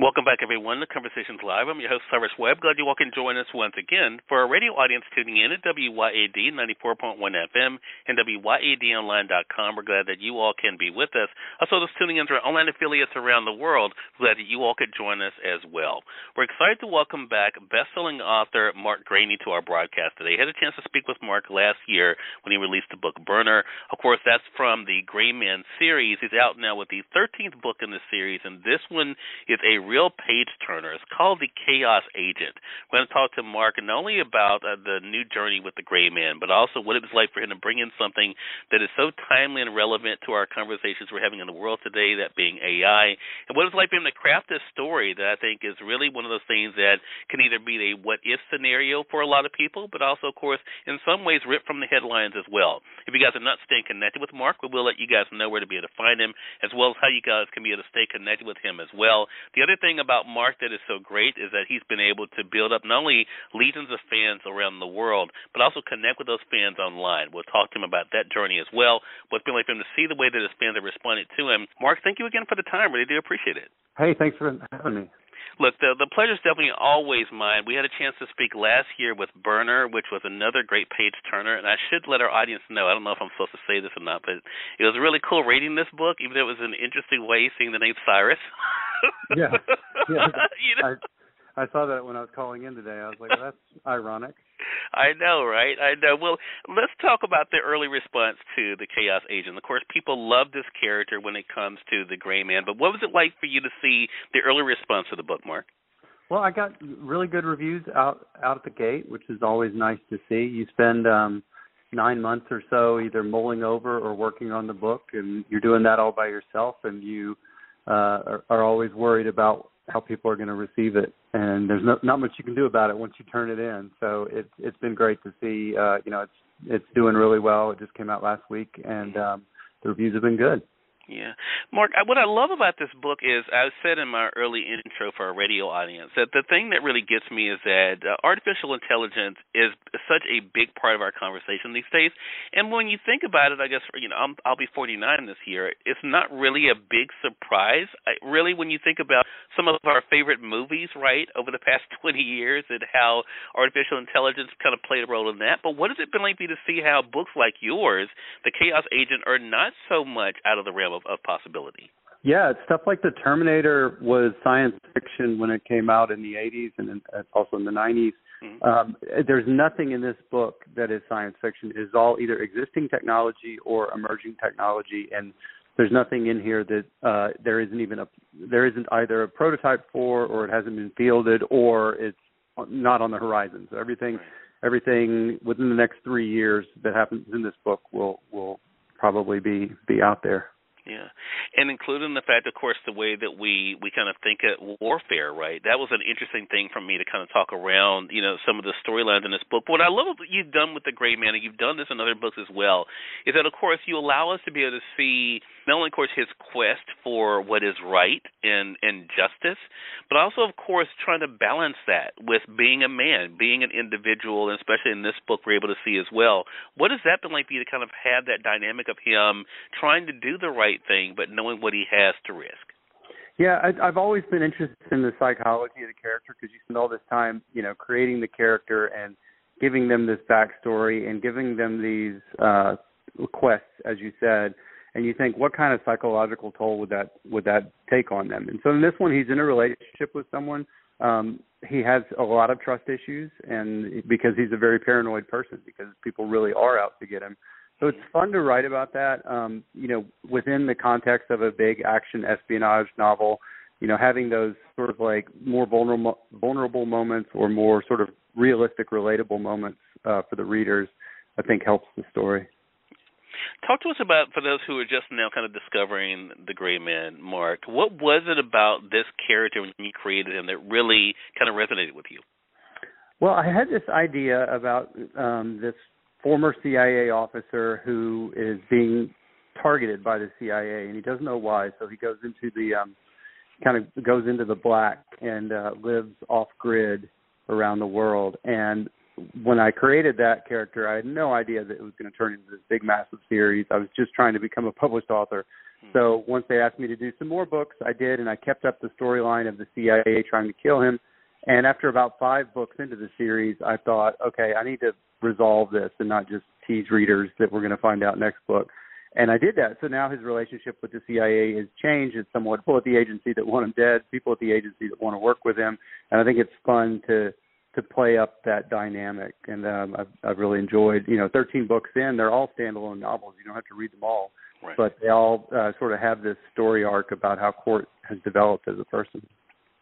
Welcome back, everyone, to Conversations Live. I'm your host, Cyrus Webb. Glad you all can join us once again. For our radio audience tuning in at WYAD 94.1 FM and WYADonline.com, we're glad that you all can be with us. Also, those tuning in to our online affiliates around the world, glad that you all could join us as well. We're excited to welcome back best-selling author Mark Greaney to our broadcast today. I had a chance to speak with Mark last year when he released the book Burner. Of course, that's from the Gray Man series. He's out now with the 13th book in the series, and this one is a real page turner. It's called The Chaos Agent. We're going to talk to Mark not only about uh, the new journey with the Gray Man, but also what it was like for him to bring in something that is so timely and relevant to our conversations we're having in the world today, that being AI, and what it was like for him to craft this story that I think is really one of those things that can either be a what if scenario for a lot of people, but also, of course, in some ways ripped from the headlines as well. If you guys are not staying connected with Mark, we will let you guys know where to be able to find him, as well as how you guys can be able to stay connected with him as well. The other thing about Mark that is so great is that he's been able to build up not only legions of fans around the world, but also connect with those fans online. We'll talk to him about that journey as well. What's been like for him to see the way that his fans have responded to him. Mark, thank you again for the time. Really do appreciate it. Hey, thanks for having me. Look, the the pleasure's definitely always mine. We had a chance to speak last year with Burner, which was another great page turner, and I should let our audience know. I don't know if I'm supposed to say this or not, but it was really cool reading this book, even though it was an interesting way seeing the name Cyrus. yeah, yeah. you know? I, I saw that when I was calling in today. I was like, well, that's ironic. I know, right? I know. Well, let's talk about the early response to the Chaos Agent. Of course, people love this character when it comes to the Gray Man, but what was it like for you to see the early response to the book, Mark? Well, I got really good reviews out out at the gate, which is always nice to see. You spend um nine months or so either mulling over or working on the book, and you're doing that all by yourself, and you are, are always worried about how people are going to receive it, and there's no, not much you can do about it once you turn it in. So it's it's been great to see. Uh, you know, it's it's doing really well. It just came out last week, and um, the reviews have been good. Yeah, Mark. What I love about this book is, I said in my early intro for our radio audience, that the thing that really gets me is that uh, artificial intelligence is such a big part of our conversation these days. And when you think about it, I guess you know I'm, I'll be 49 this year. It's not really a big surprise, I, really, when you think about some of our favorite movies, right, over the past 20 years, and how artificial intelligence kind of played a role in that. But what has it been like for you to see how books like yours, The Chaos Agent, are not so much out of the realm of of, of possibility. Yeah, stuff like the Terminator was science fiction when it came out in the 80s and in, also in the 90s. Mm-hmm. Um, there's nothing in this book that is science fiction. It is all either existing technology or emerging technology, and there's nothing in here that uh, there isn't even a there isn't either a prototype for, or it hasn't been fielded, or it's not on the horizon. So everything right. everything within the next three years that happens in this book will will probably be be out there. Yeah, and including the fact, of course, the way that we we kind of think of warfare, right? That was an interesting thing for me to kind of talk around, you know, some of the storylines in this book. But what I love what you've done with the Gray Man, and you've done this in other books as well, is that of course you allow us to be able to see not only, of course, his quest for what is right and and justice, but also, of course, trying to balance that with being a man, being an individual, and especially in this book, we're able to see as well. What has that been like for you to kind of have that dynamic of him trying to do the right right thing, but knowing what he has to risk. Yeah, I, I've always been interested in the psychology of the character because you spend all this time, you know, creating the character and giving them this backstory and giving them these uh, quests, as you said. And you think, what kind of psychological toll would that would that take on them? And so in this one, he's in a relationship with someone. Um, he has a lot of trust issues, and because he's a very paranoid person, because people really are out to get him. So it's fun to write about that. Um, you know, within the context of a big action espionage novel, you know, having those sort of like more vulnerable vulnerable moments or more sort of realistic, relatable moments uh, for the readers, I think helps the story. Talk to us about for those who are just now kind of discovering the Gray Man, Mark. What was it about this character when you created him that really kind of resonated with you? Well, I had this idea about um, this former CIA officer who is being targeted by the CIA, and he doesn't know why. So he goes into the um, kind of goes into the black and uh, lives off grid around the world. And when I created that character, I had no idea that it was going to turn into this big, massive series. I was just trying to become a published author. Hmm. So once they asked me to do some more books, I did, and I kept up the storyline of the CIA trying to kill him. And after about five books into the series, I thought, okay, I need to resolve this and not just tease readers that we're going to find out next book. And I did that. So now his relationship with the CIA has changed. It's somewhat people at the agency that want him dead, people at the agency that want to work with him, and I think it's fun to to play up that dynamic. And um, I've, I've really enjoyed. You know, 13 books in, they're all standalone novels. You don't have to read them all, right. but they all uh, sort of have this story arc about how Court has developed as a person.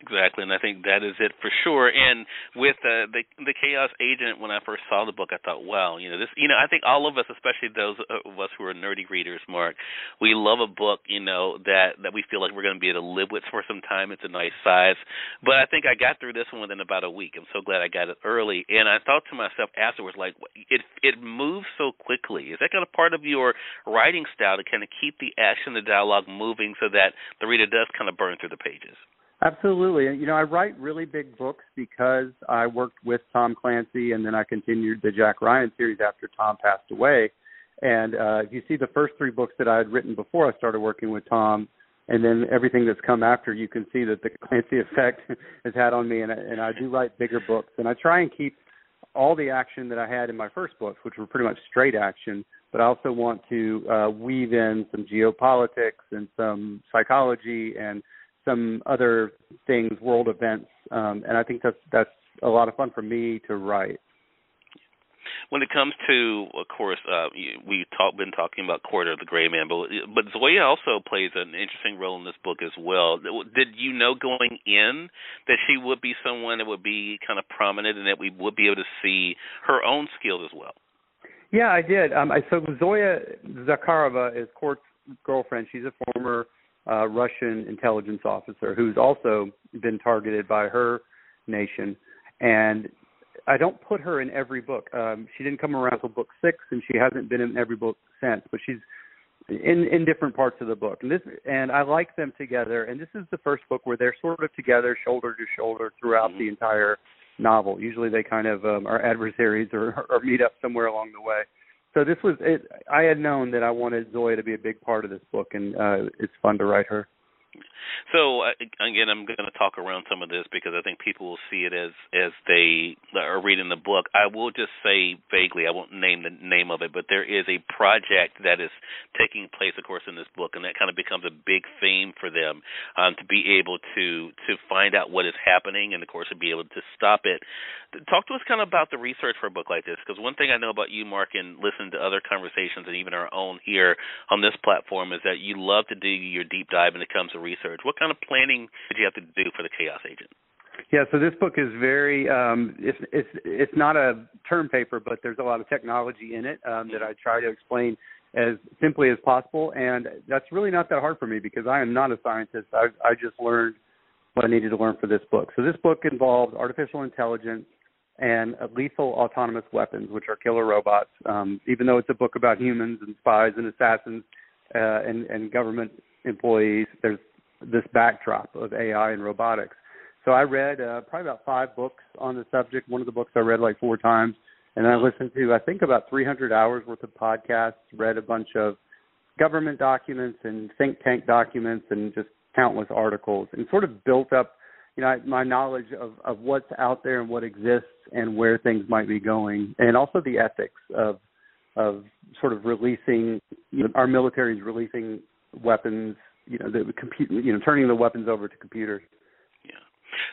Exactly, and I think that is it for sure. And with uh, the the Chaos Agent, when I first saw the book, I thought, wow, you know this. You know, I think all of us, especially those of us who are nerdy readers, Mark, we love a book, you know, that that we feel like we're going to be able to live with for some time. It's a nice size, but I think I got through this one within about a week. I'm so glad I got it early, and I thought to myself afterwards, like, it it moves so quickly. Is that kind of part of your writing style to kind of keep the action, the dialogue moving, so that the reader does kind of burn through the pages? Absolutely. You know, I write really big books because I worked with Tom Clancy and then I continued the Jack Ryan series after Tom passed away. And uh if you see the first three books that I had written before I started working with Tom and then everything that's come after you can see that the Clancy effect has had on me and I, and I do write bigger books and I try and keep all the action that I had in my first books, which were pretty much straight action, but I also want to uh weave in some geopolitics and some psychology and some other things, world events, um, and I think that's that's a lot of fun for me to write. When it comes to, of course, uh, we've talk, been talking about Quarter of the Gray Man, but but Zoya also plays an interesting role in this book as well. Did you know going in that she would be someone that would be kind of prominent and that we would be able to see her own skills as well? Yeah, I did. Um, I, so Zoya Zakharova is Court's girlfriend. She's a former uh, Russian intelligence officer who's also been targeted by her nation. And I don't put her in every book. Um, she didn't come around until book six, and she hasn't been in every book since. But she's in in different parts of the book, and this and I like them together. And this is the first book where they're sort of together, shoulder to shoulder, throughout mm-hmm. the entire novel. Usually, they kind of um, are adversaries or, or meet up somewhere along the way so this was it. I had known that I wanted Zoya to be a big part of this book, and uh, it's fun to write her. So uh, again, I'm going to talk around some of this because I think people will see it as as they are reading the book. I will just say vaguely, I won't name the name of it, but there is a project that is taking place, of course, in this book, and that kind of becomes a big theme for them um, to be able to to find out what is happening, and of course, to be able to stop it. Talk to us kind of about the research for a book like this, because one thing I know about you, Mark, and listening to other conversations and even our own here on this platform is that you love to do your deep dive when it comes to research. What kind of planning did you have to do for the Chaos Agent? Yeah, so this book is very um, it's it's it's not a term paper, but there's a lot of technology in it um, that I try to explain as simply as possible, and that's really not that hard for me because I am not a scientist. I I just learned what I needed to learn for this book. So this book involves artificial intelligence and lethal autonomous weapons, which are killer robots. Um, even though it's a book about humans and spies and assassins uh, and, and government employees, there's this backdrop of AI and robotics. So I read uh, probably about five books on the subject. One of the books I read like four times, and I listened to I think about 300 hours worth of podcasts. Read a bunch of government documents and think tank documents, and just countless articles, and sort of built up, you know, my knowledge of of what's out there and what exists and where things might be going, and also the ethics of of sort of releasing you know, our military is releasing weapons you know the compute you know turning the weapons over to computers.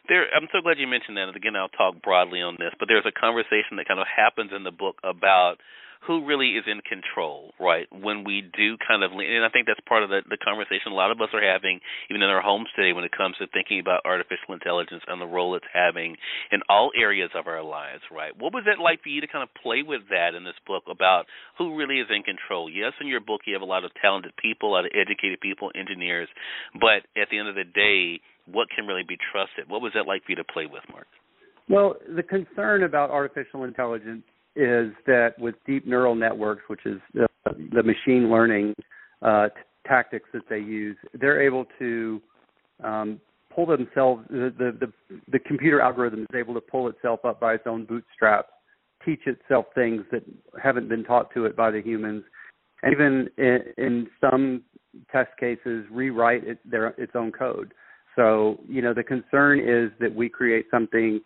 There. I'm so glad you mentioned that. And again, I'll talk broadly on this, but there's a conversation that kind of happens in the book about who really is in control, right? When we do kind of, and I think that's part of the, the conversation a lot of us are having, even in our homes today, when it comes to thinking about artificial intelligence and the role it's having in all areas of our lives, right? What was it like for you to kind of play with that in this book about who really is in control? Yes, in your book you have a lot of talented people, a lot of educated people, engineers, but at the end of the day, what can really be trusted? What was that like for you to play with, Mark? Well, the concern about artificial intelligence is that with deep neural networks, which is the, the machine learning uh, t- tactics that they use, they're able to um, pull themselves. The, the the the computer algorithm is able to pull itself up by its own bootstraps, teach itself things that haven't been taught to it by the humans, and even in, in some test cases, rewrite it, their its own code. So you know the concern is that we create something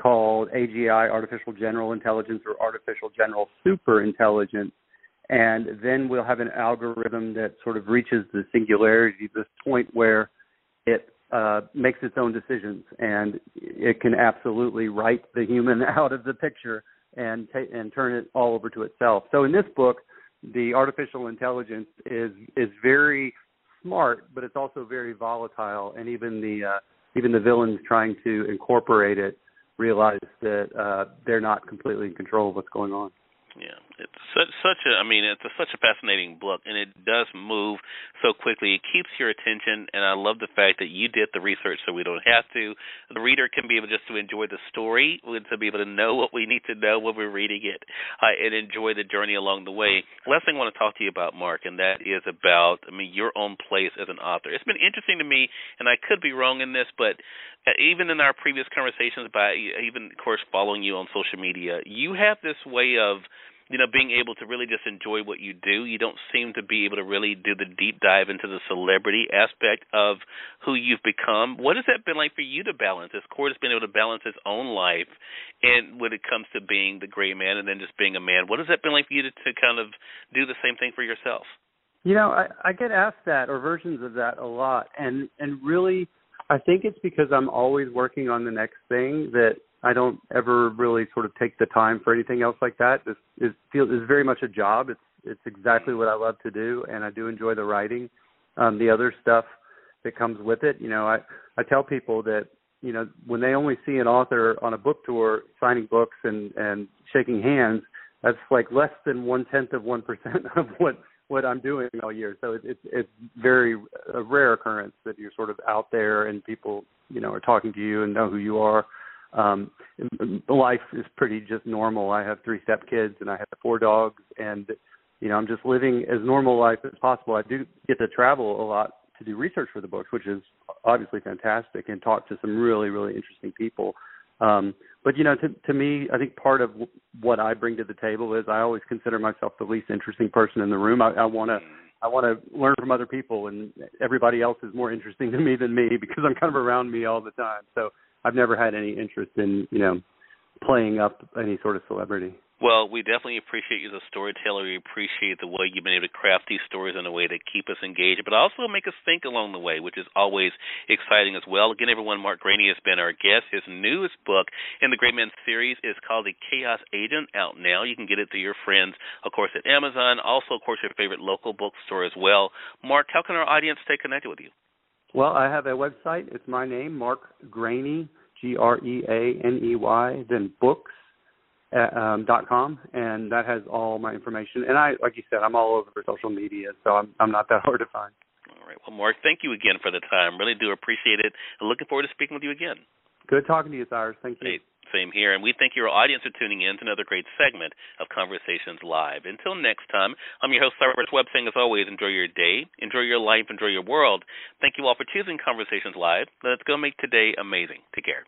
called AGI, artificial general intelligence, or artificial general super intelligence, and then we'll have an algorithm that sort of reaches the singularity, this point where it uh, makes its own decisions, and it can absolutely write the human out of the picture and ta- and turn it all over to itself. So in this book, the artificial intelligence is is very smart, but it's also very volatile, and even the uh, even the villains trying to incorporate it realize that uh, they're not completely in control of what's going on. Yeah, it's such such a. I mean, it's a, such a fascinating book, and it does move so quickly. It keeps your attention, and I love the fact that you did the research, so we don't have to. The reader can be able just to enjoy the story, to be able to know what we need to know when we're reading it, uh, and enjoy the journey along the way. Last thing I want to talk to you about, Mark, and that is about, I mean, your own place as an author. It's been interesting to me, and I could be wrong in this, but uh, even in our previous conversations, by even of course following you on social media, you have this way of you know, being able to really just enjoy what you do. You don't seem to be able to really do the deep dive into the celebrity aspect of who you've become. What has that been like for you to balance? As Court has been able to balance his own life and when it comes to being the gray man and then just being a man, what has that been like for you to, to kind of do the same thing for yourself? You know, I, I get asked that or versions of that a lot and and really I think it's because I'm always working on the next thing that I don't ever really sort of take the time for anything else like that. This is feels is very much a job. It's it's exactly what I love to do, and I do enjoy the writing. Um, the other stuff that comes with it, you know, I I tell people that you know when they only see an author on a book tour signing books and and shaking hands, that's like less than one tenth of one percent of what what I'm doing all year. So it's it's it's very a rare occurrence that you're sort of out there and people you know are talking to you and know who you are um life is pretty just normal. I have three step kids and i have four dogs and you know i'm just living as normal life as possible. I do get to travel a lot to do research for the books which is obviously fantastic and talk to some really really interesting people. Um but you know to to me i think part of what i bring to the table is i always consider myself the least interesting person in the room. I want to I want to learn from other people, and everybody else is more interesting to me than me because I'm kind of around me all the time. So I've never had any interest in you know playing up any sort of celebrity. Well, we definitely appreciate you as a storyteller. We appreciate the way you've been able to craft these stories in a way that keep us engaged, but also make us think along the way, which is always exciting as well. Again, everyone, Mark Greaney has been our guest. His newest book in the Gray Man series is called The Chaos Agent, out now. You can get it through your friends, of course, at Amazon. Also, of course, your favorite local bookstore as well. Mark, how can our audience stay connected with you? Well, I have a website. It's my name, Mark Greaney, G R E A N E Y, then books at, um, dot com, and that has all my information. And I, like you said, I'm all over social media, so I'm I'm not that hard to find. All right. Well, Mark, thank you again for the time. Really do appreciate it. And looking forward to speaking with you again. Good talking to you, Cyrus. Thank you. Hey, same here. And we thank your audience for tuning in to another great segment of Conversations Live. Until next time, I'm your host, Cyrus Webb, saying as always, enjoy your day, enjoy your life, enjoy your world. Thank you all for choosing Conversations Live. Let's go make today amazing. Take care.